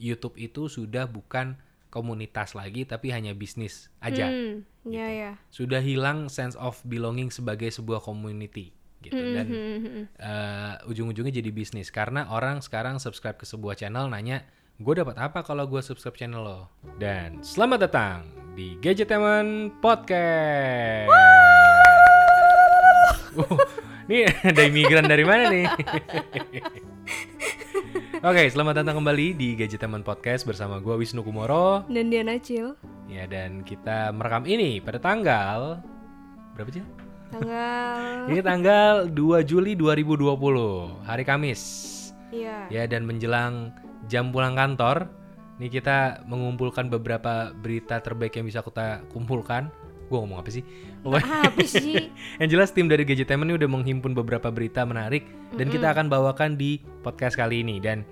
YouTube itu sudah bukan komunitas lagi tapi hanya bisnis aja. Hmm, ya ya. Sudah hilang sense of belonging sebagai sebuah community gitu. Dan Hmm, eh, ujung-ujungnya jadi bisnis. Karena orang sekarang subscribe ke sebuah channel nanya gue dapat apa kalau gue subscribe channel lo? Dan selamat datang di Gadgetemen Podcast. Uh, ini ada imigran dari mana nih Oke, selamat datang kembali di Gadgetemen Podcast bersama gue Wisnu Kumoro Dan dia Nacil. ya dan kita merekam ini pada tanggal berapa sih? Tanggal Ini tanggal 2 Juli 2020, hari Kamis. Iya. Ya dan menjelang jam pulang kantor, nih kita mengumpulkan beberapa berita terbaik yang bisa kita kumpulkan. Gua ngomong apa sih? Apa sih? yang jelas tim dari Gadgetainment ini udah menghimpun beberapa berita menarik dan kita akan bawakan di podcast kali ini dan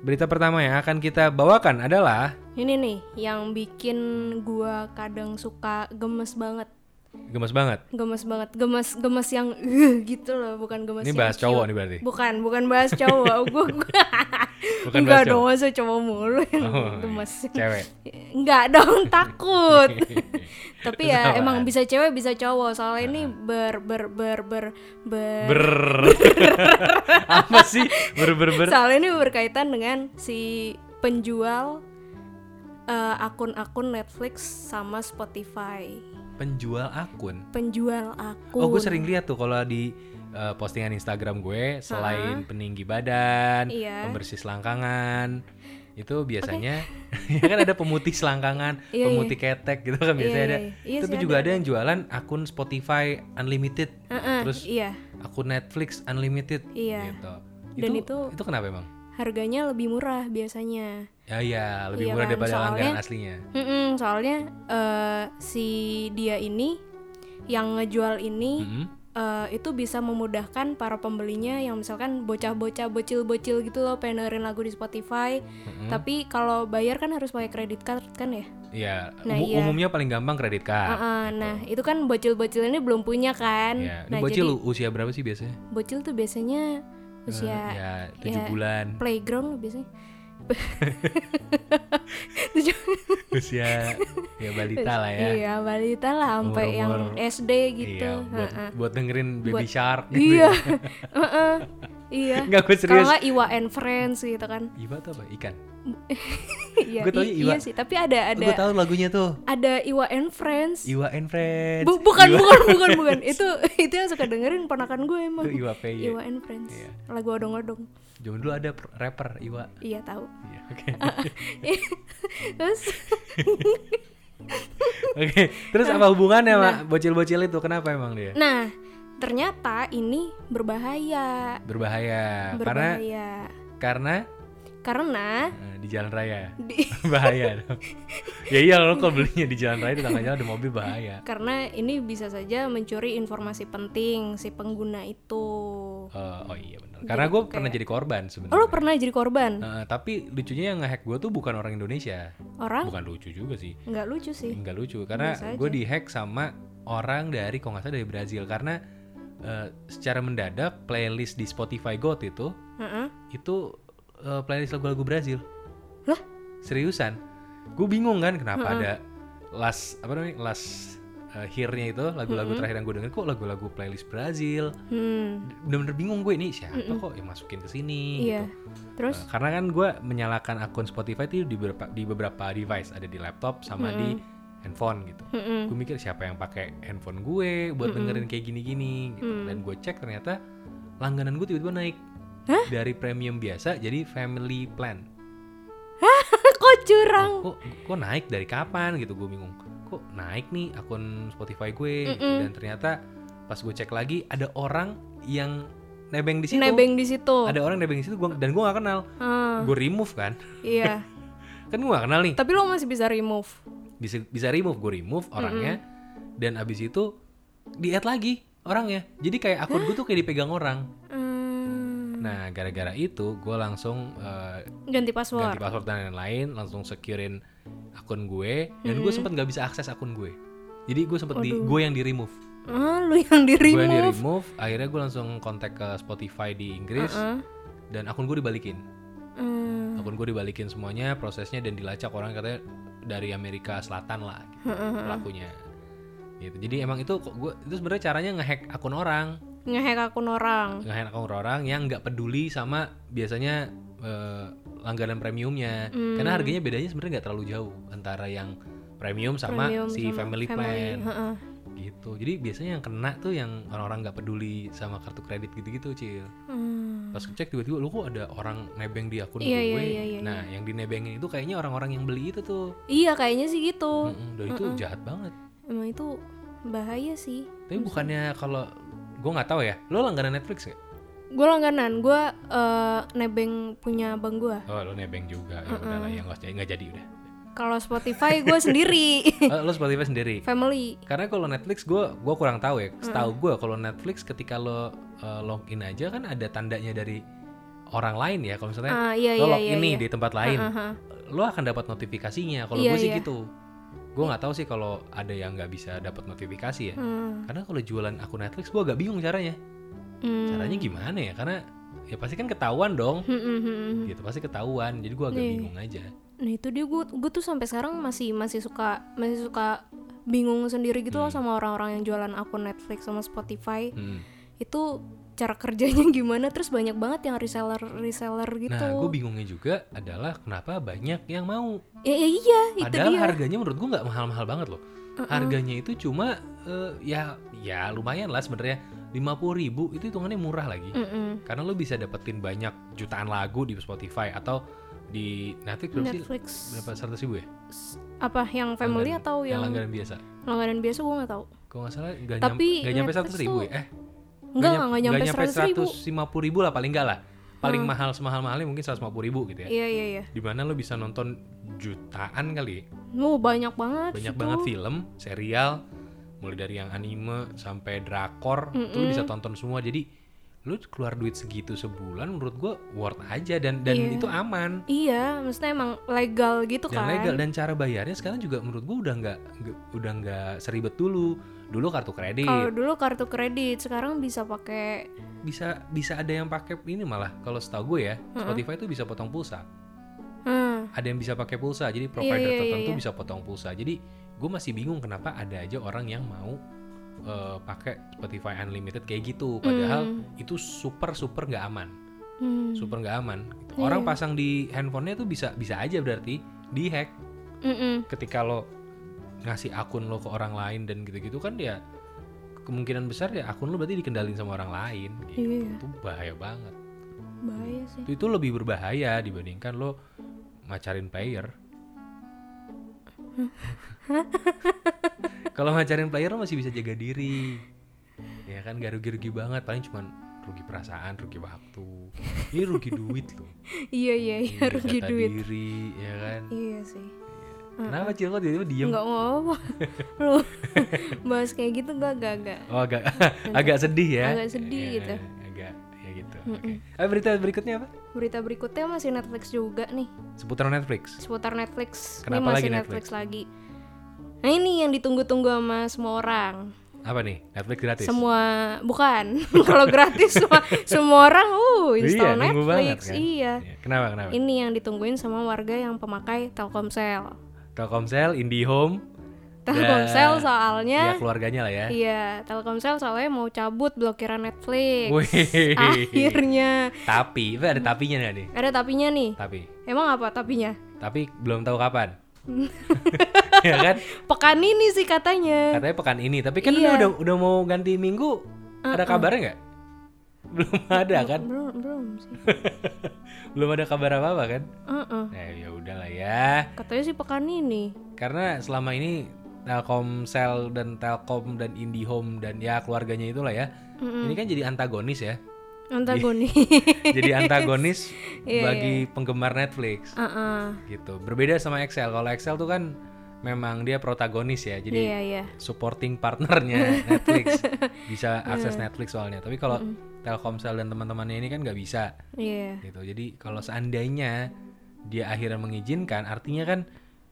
berita pertama yang akan kita bawakan adalah Ini nih yang bikin gua kadang suka gemes banget. Gemes banget. Gemes banget. Gemes gemes yang uh, gitu loh, bukan gemes Ini bahas cowok nih berarti. Bukan, bukan bahas cowok. gua, gua Bukan enggak dong, masa cowok mulu yang Oh, gemes. Cewek. Enggak dong, takut. Tapi ya emang bisa cewek bisa cowok. Soalnya ini ber ber ber ber ber, Ber apa sih? Ber ber ber. Soalnya ini berkaitan dengan si penjual eh, akun-akun Netflix sama Spotify. Penjual akun. Penjual akun. Oh, gue sering lihat tuh kalau di uh, postingan Instagram gue selain peninggi badan, Iya. pembersih selangkangan, itu biasanya ya kan ada pemutih selangkangan, Iya, pemutih ketek gitu kan biasanya Iya, ada. iya, iya. Iya Tapi juga ada, yang jualan akun Spotify unlimited, Heeh, terus iya, akun Netflix unlimited iya. gitu. Dan itu- itu kenapa emang? Harganya lebih murah biasanya. Ya iya, lebih Iya murah kan, daripada soalnya- langganan aslinya. Mm-mm, soalnya eh, si dia ini yang ngejual ini Mm-mm. eh, itu bisa memudahkan para pembelinya yang misalkan bocah-bocah bocil-bocil gitu loh pengen dengerin lagu di Spotify. Mm-mm. Tapi kalau bayar kan harus pakai kredit card kan ya? Iya, Nah, umu- iya. umumnya paling gampang kredit card. Heeh, nah itu kan bocil-bocil ini belum punya kan. Ya, ini nah bocil jadi usia berapa sih biasanya? bocil tuh biasanya usia ya, tujuh ya, bulan. playground biasanya. Usia ya balita lah ya. Iya balita lah sampai yang Umur-umur- SD gitu. Iya, buat, Heeh. buat dengerin Baby Buat- Shark gitu. Iya, ya. Heeh. iya. Enggak gue Kalau serius. nggak Iwa and Friends gitu kan. Iwa tuh apa? Ikan. Iya, Gua taunya i- Iwa. iya sih. Tapi ada ada Gue tahu lagunya tuh. ada Iwa and Friends. Iwa and Friends. Bu- bukan, Iwa, bukan, bukan, bukan. Itu itu yang suka dengerin ponakan gue emang. Iwa PY. Iwa and Friends. Iya. Lagu odong-odong. Zaman dulu ada per- rapper Iwa. Iya tahu. Iya, oke. Terus Oke, terus apa hubungannya sama bocil-bocil itu? Kenapa emang dia? nah, ternyata ini berbahaya. Berbahaya. Berbahaya. karena Karena eh, di jalan raya. di- bahaya dong. ya iya lo kalau belinya di jalan raya di tengah jalan ada mobil bahaya. karena ini bisa saja mencuri informasi penting si pengguna itu. Eh, oh iya benar. Karena gue pernah jadi korban Oh, sebenarnya. lo pernah jadi korban? Eh, tapi lucunya yang ngehack gue tuh bukan orang Indonesia. Orang Bukan lucu juga sih. nggak lucu sih. Enggak lucu karena gue dihack sama orang dari kalau nggak salah dari Brazil karena eh, secara mendadak playlist di Spotify Gold itu Heeh. itu eh, playlist lagu-lagu Brazil. Lah? Seriusan? Gue bingung kan kenapa ada last apa namanya last eh, hear-nya itu lagu-lagu terakhir yang gue denger kok lagu-lagu playlist Brazil. Hmm. Bener-bener bingung gue ini siapa kok yang masukin ke sini Iya. gitu. Terus Eh, karena kan gue menyalakan akun Spotify itu di beberapa di beberapa device ada di laptop sama di handphone gitu. Mm-mm. Gue mikir siapa yang pakai handphone gue buat dengerin kayak gini-gini gitu. Mm. Dan gue cek ternyata langganan gue tiba-tiba naik dari premium biasa jadi family plan. kok curang? Kok kok naik dari kapan gitu gue bingung. Kok naik nih akun Spotify gue gitu. dan ternyata pas gue cek lagi ada orang yang nebeng di situ. Nebeng di situ. Ada orang nebeng di situ gua, dan gue gak kenal. Ah, Gue remove kan. iya. Kan gue gak kenal nih. Tapi lo masih bisa remove. bisa bisa remove gue remove orangnya dan abis itu di add lagi orangnya jadi kayak akun gue tuh kayak dipegang orang Hmm, nah gara-gara itu gue langsung eh, ganti password. ganti password dan lain-lain langsung securein akun gue dan gue sempat nggak bisa akses akun gue. Jadi gue sempet di gue yang di remove Ah, lu yang di gue yang di remove. remove akhirnya gue langsung kontak ke Spotify di Inggris Heeh. dan akun gue dibalikin. Hmm, akun gue dibalikin semuanya prosesnya dan dilacak orang katanya dari Amerika Selatan lah gitu, pelakunya. Gitu. Jadi emang itu kok gue itu sebenarnya caranya ngehack akun orang ngehack akun orang. Ngehack akun orang yang nggak peduli sama biasanya eh, langganan premiumnya. Karena harganya bedanya sebenarnya nggak terlalu jauh antara yang premium sama Premium si sama family plan. Heeh. gitu. Jadi biasanya yang kena tuh yang orang-orang nggak peduli sama kartu kredit gitu-gitu cil. Hmm. pas ngecek tiba-tiba lu kok ada orang nebeng di akun Iya, gue? iya, iya, iya, nah yang dinebengin itu kayaknya orang-orang yang beli itu tuh. Iya kayaknya sih gitu. Mm-mm, dan itu jahat banget. Emang itu bahaya sih. Tapi bukannya kalau gue nggak tahu ya. Lo langganan Netflix gak? gue langganan. Gue eh, nebeng punya abang gue oh lo nebeng juga. Ya udah lah ya nggak jadi udah. Kalau Spotify gue sendiri. Oh, lo Spotify sendiri? Family. Karena kalau Netflix gue gua kurang tahu ya. Setahu gue kalau Netflix ketika lo uh, login aja kan ada tandanya dari orang lain ya. Kalau misalnya Ah, iya, lo iya, login iya, nih iya. di tempat lain Aha. lo akan dapat notifikasinya. Kalau Iya, gue sih iya. gitu gue nggak tahu sih kalau ada yang nggak bisa dapat notifikasi ya Hmm. karena kalau jualan akun Netflix gue agak bingung caranya Hmm. caranya gimana ya karena ya pasti kan ketahuan dong Hmm, hmm, hmm, hmm. gitu pasti ketahuan jadi gue agak Nih. bingung aja Nah itu dia gue gue tuh sampai sekarang masih masih suka masih suka bingung sendiri gitu loh sama orang-orang yang jualan akun Netflix sama Spotify Hmm. itu cara kerjanya gimana terus banyak banget yang reseller reseller gitu. nah gue bingungnya juga adalah kenapa banyak yang mau Ya, ya iya itu Padahal dia. harganya menurut gua nggak mahal-mahal banget loh. Harganya itu cuma eh, ya ya lumayan lah sebenarnya. 50.000 ribu itu hitungannya murah lagi. Mm-mm. Karena lo bisa dapetin banyak jutaan lagu di Spotify atau di Netflix sih? Netflix Berapa seratus ribu ya? apa yang family Langganan- atau yang, langganan biasa? langganan biasa gue nggak tahu. Kalau nggak salah nggak Tapi nyampe seratus ribu ya? Eh Enggak nggak nyampe seratus ribu. lima puluh ribu lah paling enggak lah. Paling mahal semahal mahalnya mungkin 150 ribu gitu ya. Iya iya iya. Di mana lo bisa nonton jutaan kali. Oh banyak banget. banyak situ. banget film, serial, mulai dari yang anime sampai drakor, itu lu bisa tonton semua. Jadi lu keluar duit segitu sebulan, menurut gua worth aja dan dan Iya. itu aman Iya, maksudnya emang legal gitu dan kan. legal dan cara bayarnya sekarang juga menurut gua udah nggak udah nggak seribet dulu. Dulu kartu kredit Kalau dulu kartu kredit, sekarang bisa pakai bisa bisa ada yang pakai ini malah kalau setahu gue ya Spotify itu bisa potong pulsa. hmm, Ada yang bisa pakai pulsa, jadi provider iya, iya, tertentu iya. bisa potong pulsa. Jadi gue masih bingung kenapa ada aja orang yang mau eh, pakai Spotify Unlimited kayak gitu. Padahal itu super super nggak aman, hmm, super nggak aman. gitu. Orang pasang di handphonenya tuh bisa bisa aja berarti dihack. mm-mm. Ketika lo ngasih akun lo ke orang lain dan gitu-gitu kan ya kemungkinan besar ya akun lo berarti dikendalin sama orang lain. Gitu. Iya. Itu bahaya banget. bahaya sih. Itu, itu lebih berbahaya dibandingkan lo macarin player. Kalau macarin player masih bisa jaga diri. Ya kan gak rugi-rugi banget, paling cuman rugi perasaan, rugi waktu. Ini rugi duit lo. Iya iya iya rugi data duit. diri, ya kan. Iya sih. Kenapa Cil kok tiba-tiba diem? Enggak mau apa. Lu bahas kayak gitu gak agak agak. Oh agak agak sedih ya. Agak sedih Ya, gitu. Agak ya gitu. Oke. Eh, berita berikutnya apa? Berita berikutnya masih Netflix juga nih. Seputar Netflix. Seputar Netflix. Kenapa ini masih lagi Netflix? lagi. Nah ini yang ditunggu-tunggu sama semua orang. Apa nih? Netflix gratis. Semua bukan. Kalau gratis semua, semua orang uh install Iya, nunggu banget Netflix. kan? Iya. Iya, Kenapa kenapa? Ini yang ditungguin sama warga yang pemakai Telkomsel. Telkomsel, IndiHome, Telkomsel ya soalnya keluarganya lah ya. Iya, Telkomsel soalnya mau cabut blokiran Netflix. Wih. Akhirnya Tapi, ada tapinya nih? ada tapinya nih. Tapi, Emang apa tapinya? tapi belum tahu kapan. ya kan? Pekan ini sih katanya. Katanya pekan ini. Tapi kan Iya. udah udah mau ganti minggu. Ada kabarnya nggak? Belum ada kan? Belum, belum sih. Belum ada kabar apa apa kan? Heeh. Nah, ya udahlah ya. Katanya sih pekan ini. Karena selama ini Telkomsel dan Telkom dan IndiHome dan ya keluarganya itulah ya. Ini kan jadi antagonis ya. Antagonis. jadi antagonis Iya, bagi penggemar Netflix. Heeh. gitu berbeda sama Excel kalau Excel tuh kan memang dia protagonis ya jadi Iya, iya. supporting partnernya Netflix bisa akses Netflix soalnya tapi kalau Telkomsel dan teman-temannya ini kan nggak bisa Iya. gitu jadi kalau seandainya dia akhirnya mengizinkan artinya kan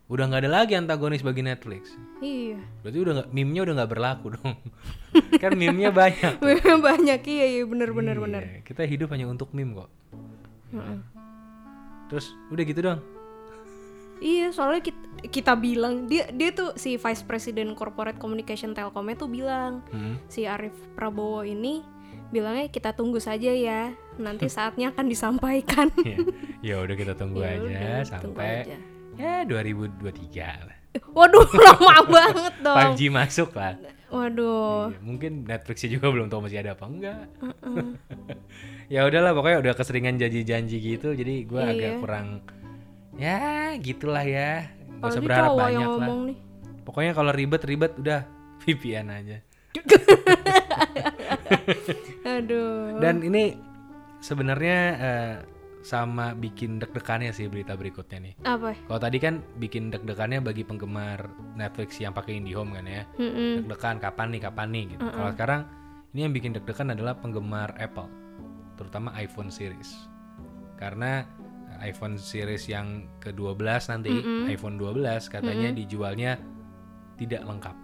udah nggak ada lagi antagonis bagi Netflix Iya. berarti udah nggak meme-nya udah nggak berlaku dong kan meme-nya banyak Banyak iya, iya bener bener Iya, bener. kita hidup hanya untuk meme kok terus udah gitu dong Iya, soalnya kita, kita bilang dia dia tuh si Vice President Corporate Communication Telkomnya tuh bilang Hmm. si Arif Prabowo ini bilangnya kita tunggu saja ya, nanti saatnya akan disampaikan. ya ya udah kita tunggu Ya aja udah, tunggu sampai aja. Ya 2023 lah Waduh, lama banget dong. 5G masuk lah Waduh. Iya, mungkin Netflixnya juga belum tahu masih ada apa enggak ya udahlah pokoknya udah keseringan janji-janji gitu jadi agak Iya. kurang ya gitulah ya gak usah berharap banyak lah nih. pokoknya kalau ribet-ribet udah VPN aja Aduh. dan ini sebenarnya eh, sama bikin deg-degannya sih berita berikutnya nih Apa? kalau tadi kan bikin deg-degannya bagi penggemar Netflix yang pakai IndiHome kan ya Mm-mm. deg-degan kapan nih kapan nih gitu. Kalau sekarang ini yang bikin deg-degan adalah penggemar Apple, terutama iPhone series. Karena iPhone series yang ke-12 nanti, iPhone 12 katanya dijualnya tidak lengkap,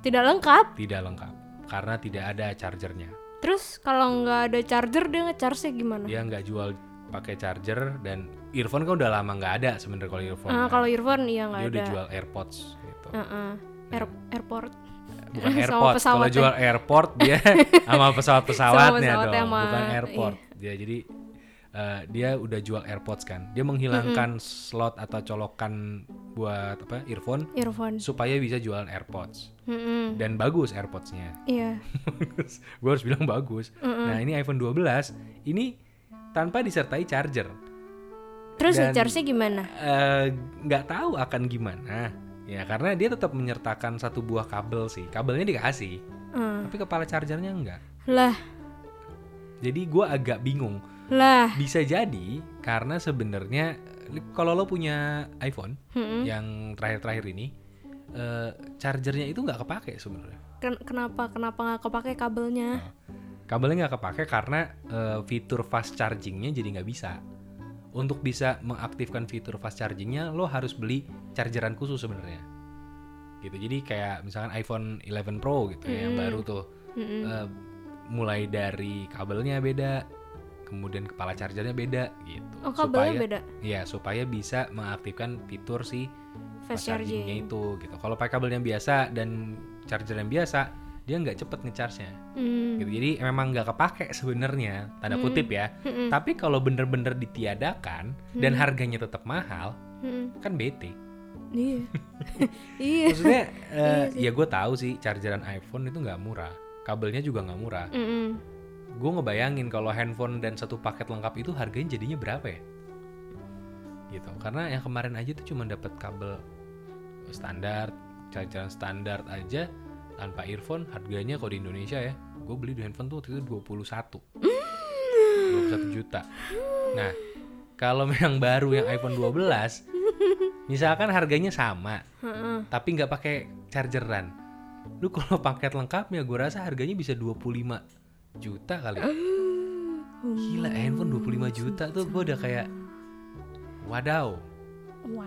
Tidak lengkap. tidak lengkap karena tidak ada chargernya. Terus kalau nggak ada charger dia nge-charge gimana? Dia nggak jual pakai charger dan earphone kan udah lama nggak ada sebenarnya kalau earphone. Kan. kalau earphone iya nggak Dia ada. udah jual AirPods gitu. Heeh. Air- airport. bukan airport. Kalau jual airport dia sama pesawat-pesawatnya Sama dong, sama- bukan airport. Dia jadi eh, dia udah jual airpods kan. Dia menghilangkan slot atau colokan buat apa earphone Earphone. supaya bisa jual airpods Mm-mm. dan bagus airpodsnya. Iya. Gue harus bilang bagus. Nah ini iPhone 12 ini tanpa disertai charger. Terus Dan- nge-charge-nya gimana? Eh, nggak tahu akan gimana. Ya karena dia tetap menyertakan satu buah kabel sih. Kabelnya dikasih, Hmm. tapi kepala chargernya enggak. Lah, Jadi gue agak bingung. lah. Bisa jadi karena sebenarnya kalau lo punya iPhone Mm-mm. yang terakhir-terakhir ini, eh, chargernya itu nggak kepake sebenarnya. Ken- kenapa kenapa nggak kepake kabelnya? Kabelnya nggak kepake karena eh, fitur fast chargingnya jadi nggak bisa. Untuk bisa mengaktifkan fitur fast chargingnya, lo harus beli chargeran khusus sebenarnya. Gitu. Jadi kayak misalkan iPhone 11 Pro gitu ya, yang baru tuh. Mm-mm. Eh, mulai dari kabelnya beda, kemudian kepala chargernya beda gitu. Oh, kabelnya Supaya- beda. Iya, supaya bisa mengaktifkan fitur si Fast fast chargingnya charging. itu gitu. Kalau pakai kabel yang biasa dan charger yang biasa, dia nggak cepet ngecharge-nya. Hmm. Gitu. Jadi memang nggak kepake sebenarnya, tanda kutip ya. Mm-mm. Tapi kalau bener-bener ditiadakan dan harganya tetap mahal, Mm-mm. kan bete. Iya. iya. Maksudnya, eh, ya gue tahu sih chargeran iPhone itu nggak murah, kabelnya juga nggak murah. Gue ngebayangin kalau handphone dan satu paket lengkap itu harganya jadinya berapa ya gitu karena yang kemarin aja tuh cuma dapat kabel standar chargeran standar aja tanpa earphone harganya kalau di Indonesia ya gue beli di handphone tuh waktu itu 21 21 juta. Nah kalau yang baru yang iPhone 12 misalkan harganya sama tapi nggak pakai chargeran. Lu kalau paket lengkapnya gue rasa harganya bisa 25 juta kali. Gila handphone 25 juta tuh gue udah kayak wadaw.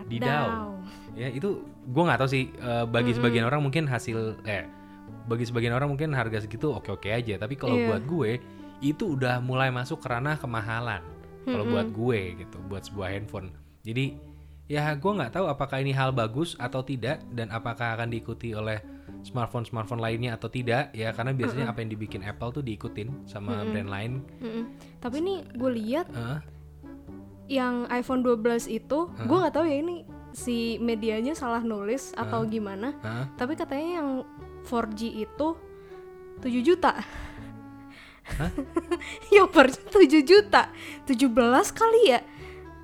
Didau. Wadaw. ya itu gue nggak tahu sih eh, bagi sebagian orang mungkin hasil eh bagi sebagian orang mungkin harga segitu oke oke aja. Tapi kalau Iya. buat gue itu udah mulai masuk ke ranah kemahalan. Kalau buat gue gitu buat sebuah handphone. Jadi ya gue nggak tahu apakah ini hal bagus atau tidak dan apakah akan diikuti oleh smartphone smartphone lainnya atau tidak ya. Karena biasanya apa yang dibikin Apple tuh diikutin sama brand lain. Mm-mm. Tapi nih gue lihat Eh, yang iPhone 12 itu, gue nggak tahu ya ini si medianya salah nulis atau gimana. Hah? Tapi katanya yang 4G itu 7 juta. Hah? 4G 7 juta. 17 kali ya?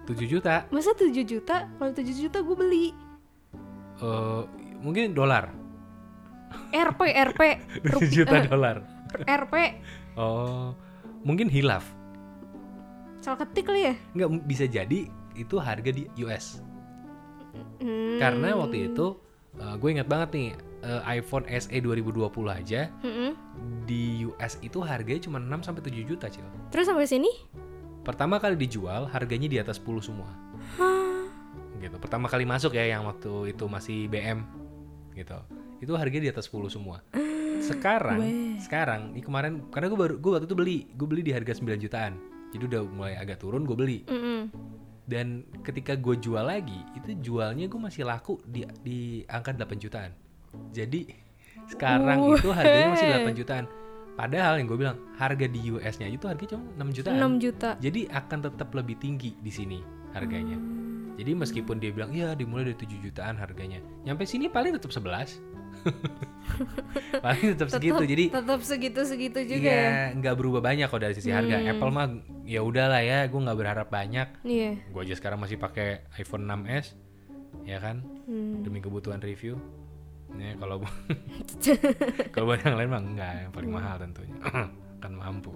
7 juta Masa 7 juta? Kalau 7 juta gue beli. eh, mungkin dolar RP RP 7 juta eh, dolar RP oh mungkin hilaf salah ketik kali ya? nggak bisa jadi itu harga di US Hmm. karena waktu itu gue ingat banget nih eh, iPhone SE 2020 aja Mm-mm. di US itu harganya cuma 6 sampai 7 juta cil. Terus sampai sini? pertama kali dijual harganya di atas 10 semua. Gitu. Pertama kali masuk ya yang waktu itu masih BM gitu. Itu harganya di atas 10 semua. Sekarang sekarang ini kemarin karena gue baru gue waktu itu beli gue beli di harga 9 jutaan. Jadi udah mulai agak turun gue beli. Mm-mm. dan ketika gue jual lagi itu jualnya gue masih laku di di angka 8 jutaan jadi sekarang Uh, itu harganya masih heh. 8 jutaan padahal yang gue bilang harga di US-nya itu harganya cuma 6 jutaan 6 juta. jadi akan tetap lebih tinggi di sini harganya jadi meskipun dia bilang iya dimulai dari 7 jutaan harganya nyampe sini paling tetap 11 paling tetap segitu jadi tetap segitu-segitu juga ya. Iya, nggak berubah banyak kok dari sisi harga. Hmm. Apple mah ya udahlah ya, gue nggak berharap banyak. Iya. Gue aja sekarang masih pakai iPhone 6s, ya kan, Hmm. demi kebutuhan review. Ya kalau kalau buat yang lain mah enggak, yang paling mahal tentunya. kan mampu.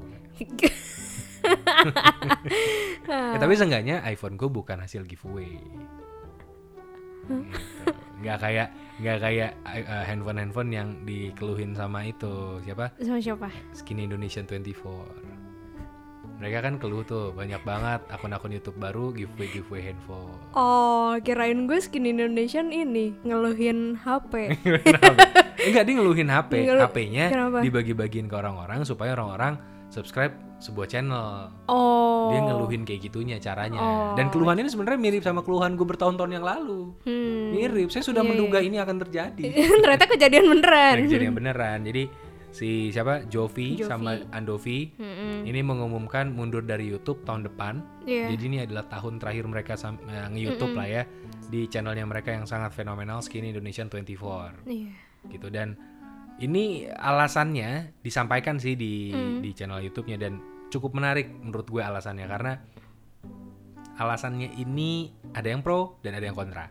ya, tapi seenggaknya iPhone gue bukan hasil giveaway. Gitu. Nggak kayak nggak kayak uh, handphone handphone yang dikeluhin sama itu siapa Sama siapa? Skinny Indonesian 24 mereka kan keluh tuh banyak banget akun-akun YouTube baru giveaway giveaway handphone Oh, kirain gue skin Indonesian ini ngeluhin HP. enggak dia ngeluhin HP Ngelu- HP-nya dibagi-bagiin ke orang-orang supaya orang-orang subscribe sebuah channel Oh. dia ngeluhin kayak gitunya caranya Oh. dan keluhan ini sebenarnya mirip sama keluhan gue bertahun-tahun yang lalu Hmm. mirip saya sudah Iya, menduga iya. ini akan terjadi Ternyata kejadian beneran. Nah, kejadian beneran jadi si siapa Jovi, Jovi. sama Andovi Mm-mm. ini mengumumkan mundur dari YouTube tahun depan Iya. Jadi ini adalah tahun terakhir mereka sam- eh, nge-YouTube lah ya di channelnya mereka yang sangat fenomenal Skinny Indonesian 24 Iya. gitu dan ini alasannya disampaikan sih di Mm. di channel YouTube-nya dan cukup menarik menurut gue alasannya karena alasannya ini ada yang pro dan ada yang kontra.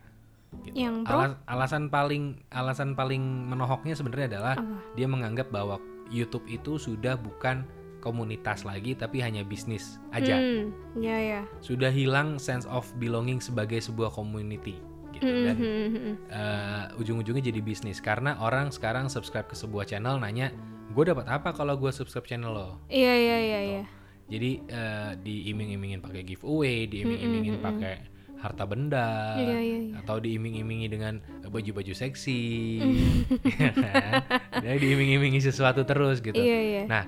Gitu. Yang pro? Alas- alasan paling alasan paling menohoknya sebenarnya adalah Apa? dia menganggap bahwa YouTube itu sudah bukan komunitas lagi tapi hanya bisnis aja Hmm. Ya ya. sudah hilang sense of belonging sebagai sebuah community gitu dan Mhm. eh, ujung-ujungnya jadi bisnis karena orang sekarang subscribe ke sebuah channel nanya gue dapat apa kalau gue subscribe channel lo Iya iya iya iya. jadi eh, diiming-imingin pakai giveaway diiming-imingin pakai harta benda Iya, iya, iya. atau diiming-imingi dengan baju-baju seksi ya kan Dia diiming-imingi sesuatu terus gitu Iya iya. Nah,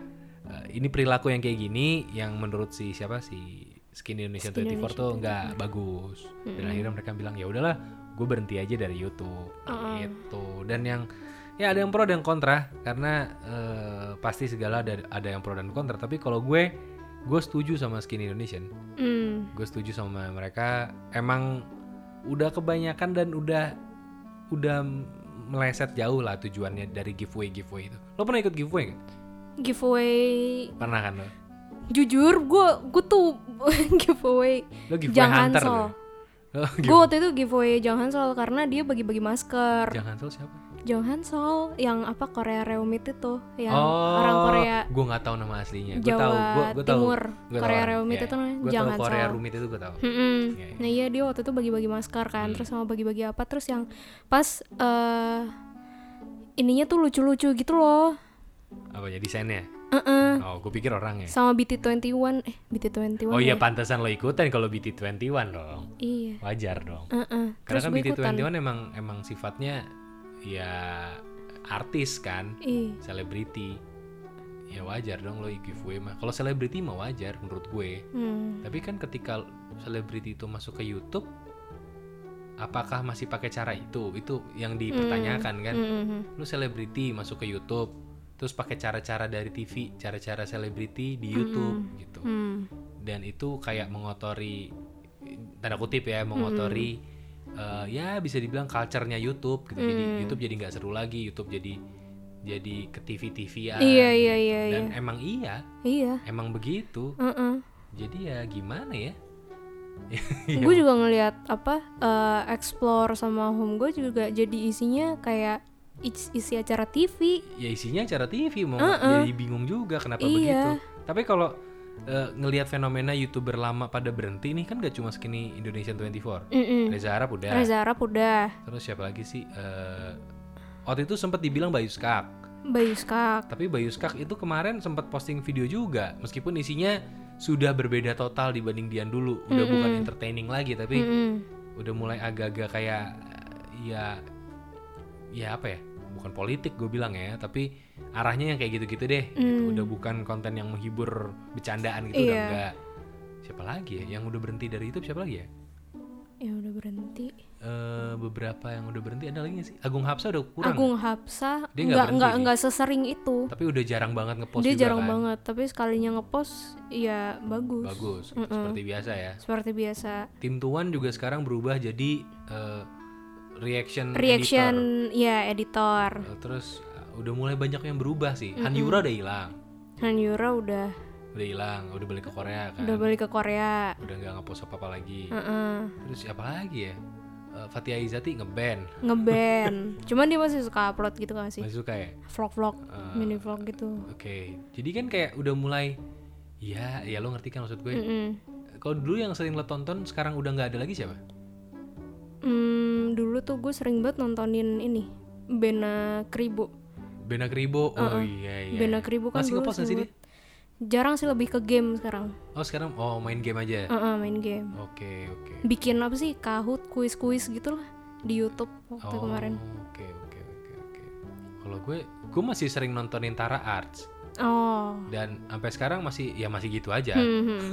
eh, ini perilaku yang kayak gini yang menurut si siapa si Skin Indonesia 24 tuh nggak bagus. Dan akhirnya mereka bilang ya udahlah, gue berhenti aja dari YouTube gitu. Dan yang ya ada yang pro dan kontra karena eh, pasti segala ada ada yang pro dan kontra. Tapi kalau gue gue setuju sama Skin Indonesian. Hmm. Gue setuju sama mereka. Emang udah kebanyakan dan udah udah meleset jauh lah tujuannya dari giveaway giveaway itu. Lo pernah ikut giveaway nggak? Giveaway Pernah kan lo? jujur gue gue tuh giveaway Lo giveaway Jang hunter gue waktu itu giveaway Jang Hansol karena dia bagi-bagi masker Jang Hansol siapa? Jang Hansol yang apa Korea Reumit itu yang oh, orang Korea Gue nggak tahu nama aslinya. Gue Jawa tahu, gue gue tahu. Timur. Gua tahu Korea orang. Reumit Iya, itu namanya Gue Jang tahu Korea. Rumit itu gue tahu. Iya, Hmm. iya. Nah iya dia waktu itu bagi-bagi masker kan, terus sama bagi-bagi apa, terus yang pas eh ininya tuh lucu-lucu gitu loh, Apa ya desainnya? Heeh. Oh, gue pikir orangnya. sama BT21, eh BT21 Oh iya, ya? pantasan lo ikutan kalau BT21 dong. Iya. Wajar dong. Heeh. Karena Terus kan gue ikutan. BT21 emang emang sifatnya ya artis kan, Iya. selebriti. Ya wajar dong lo giveaway mah. Kalau selebriti mah wajar menurut gue. Hmm. Tapi kan ketika selebriti itu masuk ke YouTube, apakah masih pakai cara itu? Itu yang dipertanyakan kan. Mhm. Lu selebriti masuk ke YouTube, terus pakai cara-cara dari TV, cara-cara selebriti di YouTube gitu. Hmm. Dan itu kayak mengotori tanda kutip ya, mengotori eh, ya bisa dibilang culture-nya YouTube gitu. Jadi YouTube jadi nggak seru lagi, YouTube jadi jadi ke TV-TV-an. Iya iya iya iya. Dan emang iya, Iya. emang begitu. Heeh. Jadi ya gimana ya? Gue juga ngelihat apa eh, explore sama home gue juga jadi isinya kayak is- isi acara TV. ya isinya acara TV mau Uh-uh. jadi bingung juga kenapa Iya. begitu. Tapi kalau eh, ngelihat fenomena youtuber lama pada berhenti ini kan gak cuma skinny Indonesian 24. Mm-mm. Reza Arab udah. Reza Arab udah, Terus siapa lagi sih? Eh, waktu itu sempat dibilang Bayu Skak. Bayu Skak. Tapi Bayu Skak itu kemarin sempat posting video juga, meskipun isinya sudah berbeda total dibanding Dian dulu. Udah bukan entertaining lagi, tapi Mm-mm. udah mulai agak-agak kayak ya ya apa ya bukan politik gue bilang ya tapi arahnya yang kayak gitu-gitu deh gitu. udah bukan konten yang menghibur bercandaan gitu udah Iya. enggak siapa lagi ya yang udah berhenti dari YouTube siapa lagi ya ya udah berhenti Eh, beberapa yang udah berhenti ada lagi nggak sih? Agung Hapsa udah kurang. Agung Hapsa Dia nggak nggak berhenti nggak sesering itu Tapi udah jarang banget ngepost dia juga jarang kan. banget tapi sekalinya ngepost ya bagus Bagus, gitu, seperti biasa ya. seperti biasa Tim Tuan juga sekarang berubah jadi eh, reaction, reaction editor. ya editor Eh, terus udah mulai banyak yang berubah sih. Han Yura udah hilang, Han Yura udah udah hilang, udah balik ke Korea kan. udah balik ke Korea Udah nggak ngepost apa apa lagi. Heeh. Terus siapa lagi ya? Eh, Fatia Izati ngeband, ngeband cuman dia masih suka upload gitu gak sih masih suka ya. vlog-vlog Ah. mini vlog gitu Oke, jadi kan kayak udah mulai, ya, ya lo ngerti kan maksud gue. Mm-mm. Kalau dulu yang sering lo tonton, sekarang udah nggak ada lagi siapa? Hmm, dulu tuh gue sering banget nontonin ini Bena Kribo Bena Kribo, oh iya iya. Bena Kribo kan Masih ngepost sih dia? jarang sih lebih ke game sekarang Oh sekarang, oh main game aja. Heeh, main game Oke oke. bikin apa sih kahut kuis-kuis gitu lah di YouTube waktu Oh, kemarin Oke oke oke oke. Kalau gue, gue masih sering nontonin Tara Arts oh dan sampai sekarang masih ya masih gitu aja. Hmm, hmm.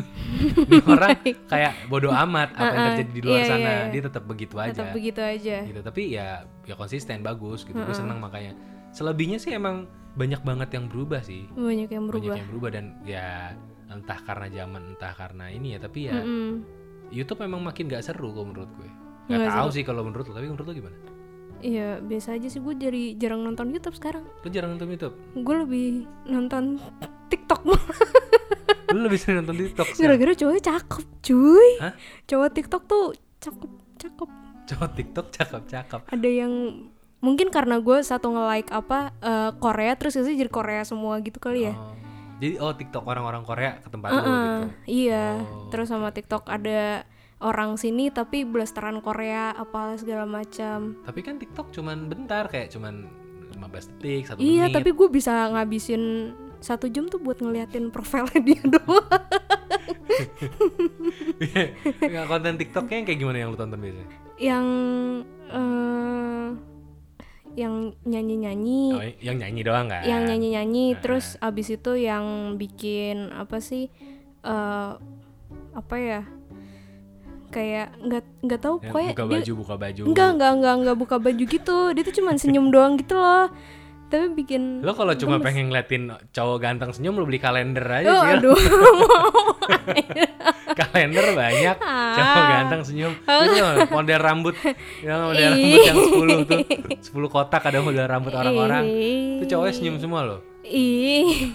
Orang kayak bodoh amat apa yang Uh-uh, terjadi di luar iya, sana, iya, iya. dia tetap begitu aja. tetap begitu aja Gitu. Tapi ya ya konsisten bagus gitu. Gue seneng makanya. Selebihnya sih emang banyak banget yang berubah sih. banyak yang Banyak berubah yang berubah dan ya entah karena zaman entah karena ini ya tapi ya Mm-mm. YouTube memang makin gak seru kalau menurut gue. Gak Nggak tahu sih kalau menurut lo, tapi menurut lo gimana? Iya biasa aja sih gue jadi jarang nonton YouTube sekarang Lo jarang nonton YouTube? gue lebih nonton TikTok Lo lebih sering nonton TikTok sih? gara-gara cowoknya cakep cuy Hah? cowok TikTok tuh cakep cakep Cowok TikTok cakep-cakep. ada yang mungkin karena gue satu nge-like apa eh, Korea terus itu jadi Korea semua gitu kali ya Oh. Jadi oh TikTok orang-orang Korea ke tempat lo Heeh, gitu. iya Oh, terus sama TikTok ada orang sini tapi blasteran Korea apalah segala macam Tapi kan TikTok cuman bentar kayak cuman 15 detik, satu iya menit. tapi gue bisa ngabisin satu jam tuh buat ngeliatin profilnya dia doang Nggak, konten TikToknya yang kayak gimana yang lo tonton biasanya? yang eh yang nyanyi-nyanyi Oh, yang nyanyi doang nggak? yang nyanyi-nyanyi terus abis itu yang bikin apa sih eh apa ya kayak nggak nggak tahu Yang pokoknya buka dia baju, buka baju. enggak enggak enggak enggak buka baju gitu dia tuh cuman senyum doang gitu loh tapi bikin Lo kalau cuma pengen ngeliatin cowok ganteng senyum lo beli kalender aja oh, sih. aduh kalender banyak Ah. cowok ganteng senyum. Itu model rambut yang model rambut yang 10 tuh. 10 kotak ada model rambut orang-orang. Itu cowoknya senyum semua loh. Ih.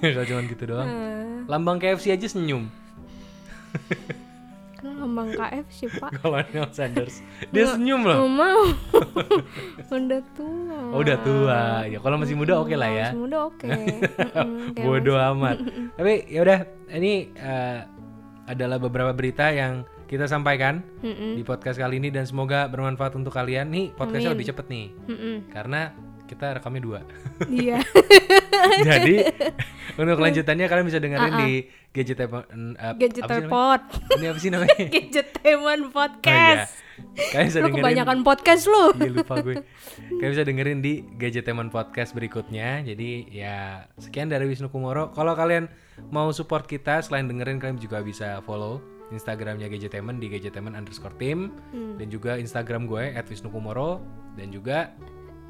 Kalau cuma gitu doang. Ah. lambang KFC aja senyum lambang KF sih pak. Kalau Neil Sanders. Dia senyum loh. Nggak mau. Udah tua. Oh, udah tua. Ya kalau masih muda oke lah ya. Masih muda oke. Kayak bodoh amat. Tapi yaudah ini eh, adalah beberapa berita yang kita sampaikan Mm-mm. di podcast kali ini dan semoga bermanfaat untuk kalian. Nih podcastnya lebih cepet nih. Mm-mm. karena kita rekamnya dua iya Jadi untuk kelanjutannya kalian bisa dengerin di Gadget Tep- uh, gadget report Ini apa sih namanya? gadget teman Oh, iya. podcast Kalian bisa lu dengerin kebanyakan podcast lu Iya lupa gue. Kalian bisa dengerin di Gadget Teman Podcast berikutnya. Jadi ya sekian dari Wisnu Kumoro. Kalau kalian mau support kita selain dengerin kalian juga bisa follow Instagramnya Gadget Teman di Gadget Teman underscore team Hmm. dan juga Instagram gue at Wisnu Kumoro dan juga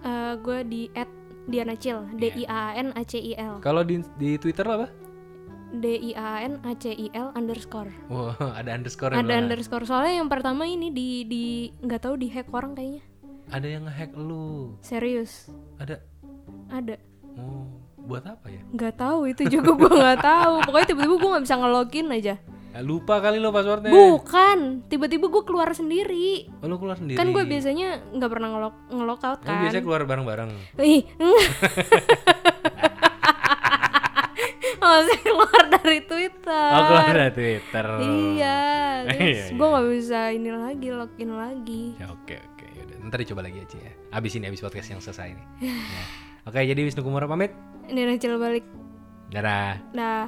Eh, gue di at Diana Cil D I A N A C I L. Kalau di di Twitter lo apa? D I A N A C I L underscore. Wah ada underscore ada underscore. Soalnya yang pertama ini di di nggak tahu di hack orang kayaknya. Ada yang ngehack lu. serius? Ada. ada. Oh, buat apa ya? nggak tahu itu juga gue nggak tahu. Pokoknya tiba-tiba gue nggak bisa ngelogin aja Ya, lupa kali lo passwordnya. bukan tiba-tiba gue keluar sendiri Oh, lo keluar sendiri. kan gue biasanya nggak pernah ngelog ngelogout Lo kan biasanya keluar bareng-bareng. Ih, oh saya keluar dari Twitter Oh, keluar dari Twitter. iya Iya, terus iya. gue nggak bisa ini lagi login lagi Ya oke oke yaudah. Ntar dicoba lagi aja ya. Abis ini abis podcast yang selesai ini. Ya. Oke jadi Wisnu Kumoro pamit. ini Rachel balik Dadah. dah